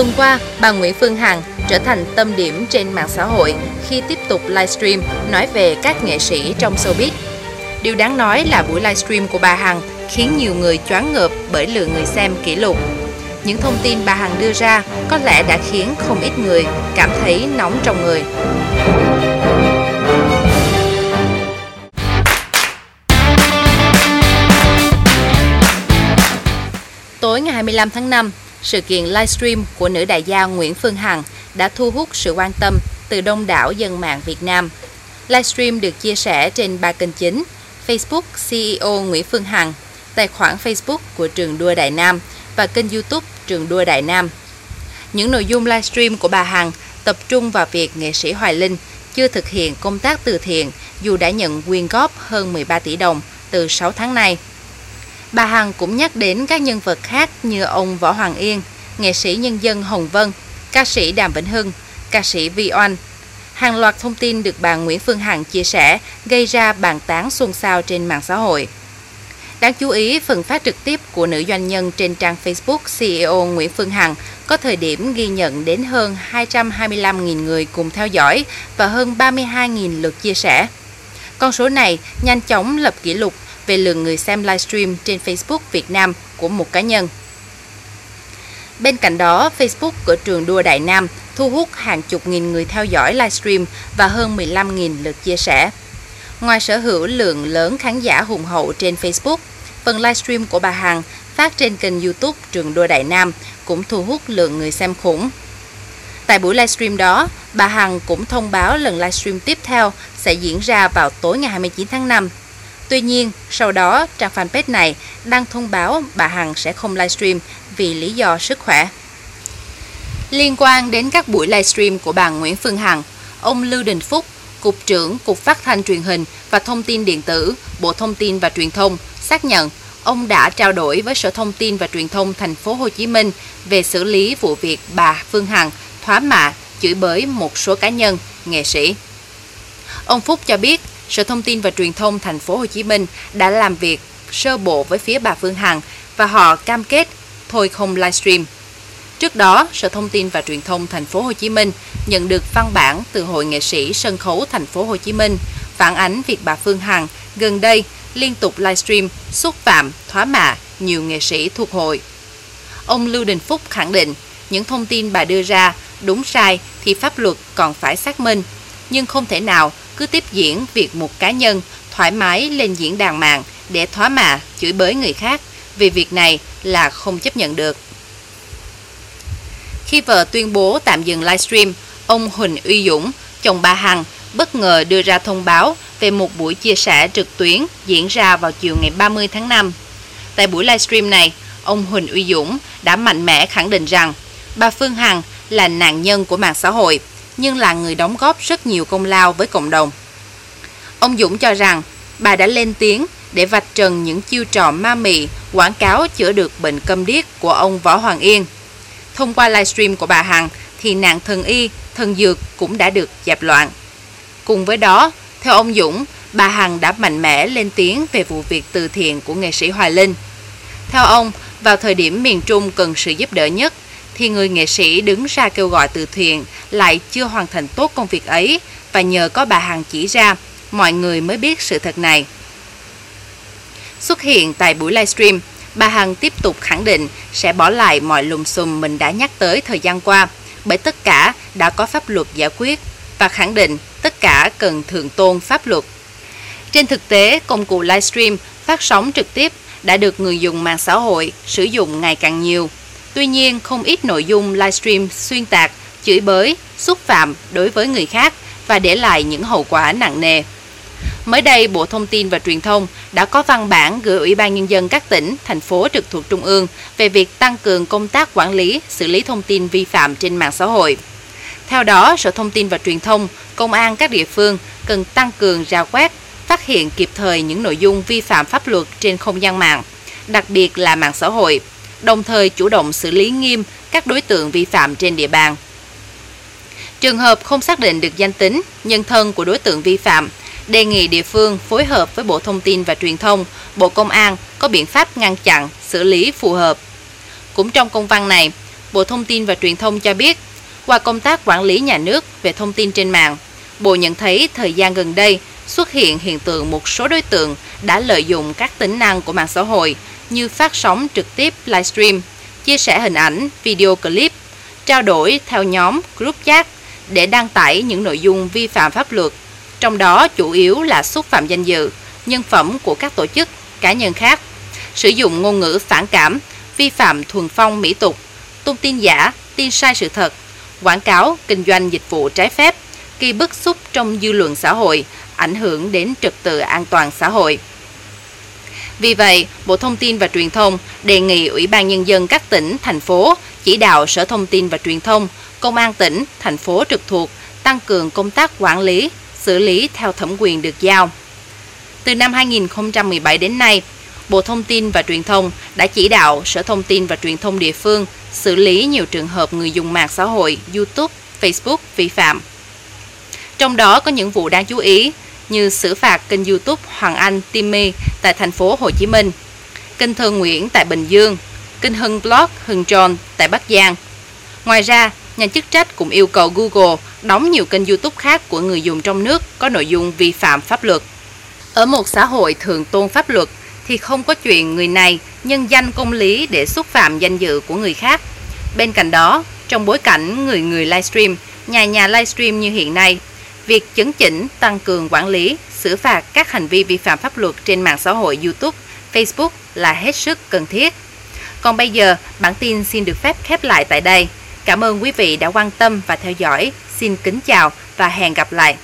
Tuần qua, bà Nguyễn Phương Hằng trở thành tâm điểm trên mạng xã hội khi tiếp tục livestream nói về các nghệ sĩ trong showbiz. Điều đáng nói là buổi livestream của bà Hằng khiến nhiều người choáng ngợp bởi lượng người xem kỷ lục. Những thông tin bà Hằng đưa ra có lẽ đã khiến không ít người cảm thấy nóng trong người. Tối ngày 25 tháng 5, sự kiện livestream của nữ đại gia Nguyễn Phương Hằng đã thu hút sự quan tâm từ đông đảo dân mạng Việt Nam. Livestream được chia sẻ trên ba kênh chính, Facebook CEO Nguyễn Phương Hằng, tài khoản Facebook của trường đua Đại Nam và kênh YouTube trường đua Đại Nam. Những nội dung livestream của bà Hằng tập trung vào việc nghệ sĩ Hoài Linh chưa thực hiện công tác từ thiện dù đã nhận quyên góp hơn 13 tỷ đồng từ 6 tháng nay. Bà Hằng cũng nhắc đến các nhân vật khác như ông Võ Hoàng Yên, nghệ sĩ nhân dân Hồng Vân, ca sĩ Đàm Vĩnh Hưng, ca sĩ Vi Oanh. Hàng loạt thông tin được bà Nguyễn Phương Hằng chia sẻ gây ra bàn tán xôn xao trên mạng xã hội. Đáng chú ý, phần phát trực tiếp của nữ doanh nhân trên trang Facebook CEO Nguyễn Phương Hằng có thời điểm ghi nhận đến hơn 225.000 người cùng theo dõi và hơn 32.000 lượt chia sẻ. Con số này nhanh chóng lập kỷ lục về lượng người xem livestream trên Facebook Việt Nam của một cá nhân. Bên cạnh đó, Facebook của trường đua Đại Nam thu hút hàng chục nghìn người theo dõi livestream và hơn 15.000 lượt chia sẻ. Ngoài sở hữu lượng lớn khán giả hùng hậu trên Facebook, phần livestream của bà Hằng phát trên kênh YouTube Trường Đua Đại Nam cũng thu hút lượng người xem khủng. Tại buổi livestream đó, bà Hằng cũng thông báo lần livestream tiếp theo sẽ diễn ra vào tối ngày 29 tháng 5 Tuy nhiên, sau đó trang fanpage này đăng thông báo bà Hằng sẽ không livestream vì lý do sức khỏe. Liên quan đến các buổi livestream của bà Nguyễn Phương Hằng, ông Lưu Đình Phúc, Cục trưởng Cục Phát thanh Truyền hình và Thông tin Điện tử, Bộ Thông tin và Truyền thông xác nhận ông đã trao đổi với Sở Thông tin và Truyền thông thành phố Hồ Chí Minh về xử lý vụ việc bà Phương Hằng thoá mạ, chửi bới một số cá nhân, nghệ sĩ. Ông Phúc cho biết Sở Thông tin và Truyền thông thành phố Hồ Chí Minh đã làm việc sơ bộ với phía bà Phương Hằng và họ cam kết thôi không livestream. Trước đó, Sở Thông tin và Truyền thông thành phố Hồ Chí Minh nhận được văn bản từ Hội nghệ sĩ sân khấu thành phố Hồ Chí Minh phản ánh việc bà Phương Hằng gần đây liên tục livestream xúc phạm, thóa mạ nhiều nghệ sĩ thuộc hội. Ông Lưu Đình Phúc khẳng định những thông tin bà đưa ra đúng sai thì pháp luật còn phải xác minh, nhưng không thể nào cứ tiếp diễn việc một cá nhân thoải mái lên diễn đàn mạng để thóa mạ, chửi bới người khác vì việc này là không chấp nhận được. Khi vợ tuyên bố tạm dừng livestream, ông Huỳnh Uy Dũng, chồng bà Hằng, bất ngờ đưa ra thông báo về một buổi chia sẻ trực tuyến diễn ra vào chiều ngày 30 tháng 5. Tại buổi livestream này, ông Huỳnh Uy Dũng đã mạnh mẽ khẳng định rằng bà Phương Hằng là nạn nhân của mạng xã hội nhưng là người đóng góp rất nhiều công lao với cộng đồng. Ông Dũng cho rằng bà đã lên tiếng để vạch trần những chiêu trò ma mị quảng cáo chữa được bệnh câm điếc của ông Võ Hoàng Yên. Thông qua livestream của bà Hằng thì nạn thần y, thần dược cũng đã được dẹp loạn. Cùng với đó, theo ông Dũng, bà Hằng đã mạnh mẽ lên tiếng về vụ việc từ thiện của nghệ sĩ Hoài Linh. Theo ông, vào thời điểm miền Trung cần sự giúp đỡ nhất, thì người nghệ sĩ đứng ra kêu gọi từ thiện lại chưa hoàn thành tốt công việc ấy và nhờ có bà Hằng chỉ ra, mọi người mới biết sự thật này. Xuất hiện tại buổi livestream, bà Hằng tiếp tục khẳng định sẽ bỏ lại mọi lùm xùm mình đã nhắc tới thời gian qua, bởi tất cả đã có pháp luật giải quyết và khẳng định tất cả cần thượng tôn pháp luật. Trên thực tế, công cụ livestream phát sóng trực tiếp đã được người dùng mạng xã hội sử dụng ngày càng nhiều. Tuy nhiên, không ít nội dung livestream xuyên tạc chửi bới, xúc phạm đối với người khác và để lại những hậu quả nặng nề. Mới đây, Bộ Thông tin và Truyền thông đã có văn bản gửi Ủy ban Nhân dân các tỉnh, thành phố trực thuộc Trung ương về việc tăng cường công tác quản lý, xử lý thông tin vi phạm trên mạng xã hội. Theo đó, Sở Thông tin và Truyền thông, Công an các địa phương cần tăng cường ra quét, phát hiện kịp thời những nội dung vi phạm pháp luật trên không gian mạng, đặc biệt là mạng xã hội, đồng thời chủ động xử lý nghiêm các đối tượng vi phạm trên địa bàn. Trường hợp không xác định được danh tính, nhân thân của đối tượng vi phạm, đề nghị địa phương phối hợp với Bộ Thông tin và Truyền thông, Bộ Công an có biện pháp ngăn chặn, xử lý phù hợp. Cũng trong công văn này, Bộ Thông tin và Truyền thông cho biết, qua công tác quản lý nhà nước về thông tin trên mạng, Bộ nhận thấy thời gian gần đây xuất hiện hiện tượng một số đối tượng đã lợi dụng các tính năng của mạng xã hội như phát sóng trực tiếp livestream, chia sẻ hình ảnh, video clip, trao đổi theo nhóm, group chat để đăng tải những nội dung vi phạm pháp luật, trong đó chủ yếu là xúc phạm danh dự, nhân phẩm của các tổ chức, cá nhân khác, sử dụng ngôn ngữ phản cảm, vi phạm thuần phong mỹ tục, tung tin giả, tin sai sự thật, quảng cáo, kinh doanh dịch vụ trái phép, gây bức xúc trong dư luận xã hội, ảnh hưởng đến trật tự an toàn xã hội. Vì vậy, Bộ Thông tin và Truyền thông đề nghị Ủy ban Nhân dân các tỉnh, thành phố chỉ đạo Sở Thông tin và Truyền thông, Công an tỉnh, thành phố trực thuộc tăng cường công tác quản lý, xử lý theo thẩm quyền được giao. Từ năm 2017 đến nay, Bộ Thông tin và Truyền thông đã chỉ đạo Sở Thông tin và Truyền thông địa phương xử lý nhiều trường hợp người dùng mạng xã hội YouTube, Facebook vi phạm. Trong đó có những vụ đáng chú ý như xử phạt kênh YouTube Hoàng Anh Timmy tại thành phố Hồ Chí Minh, kênh Thơ Nguyễn tại Bình Dương, kênh Hưng Blog Hưng John tại Bắc Giang. Ngoài ra, nhà chức trách cũng yêu cầu Google đóng nhiều kênh YouTube khác của người dùng trong nước có nội dung vi phạm pháp luật. Ở một xã hội thường tôn pháp luật thì không có chuyện người này nhân danh công lý để xúc phạm danh dự của người khác. Bên cạnh đó, trong bối cảnh người người livestream, nhà nhà livestream như hiện nay, việc chấn chỉnh, tăng cường quản lý, xử phạt các hành vi vi phạm pháp luật trên mạng xã hội YouTube, Facebook là hết sức cần thiết. Còn bây giờ, bản tin xin được phép khép lại tại đây. Cảm ơn quý vị đã quan tâm và theo dõi. Xin kính chào và hẹn gặp lại.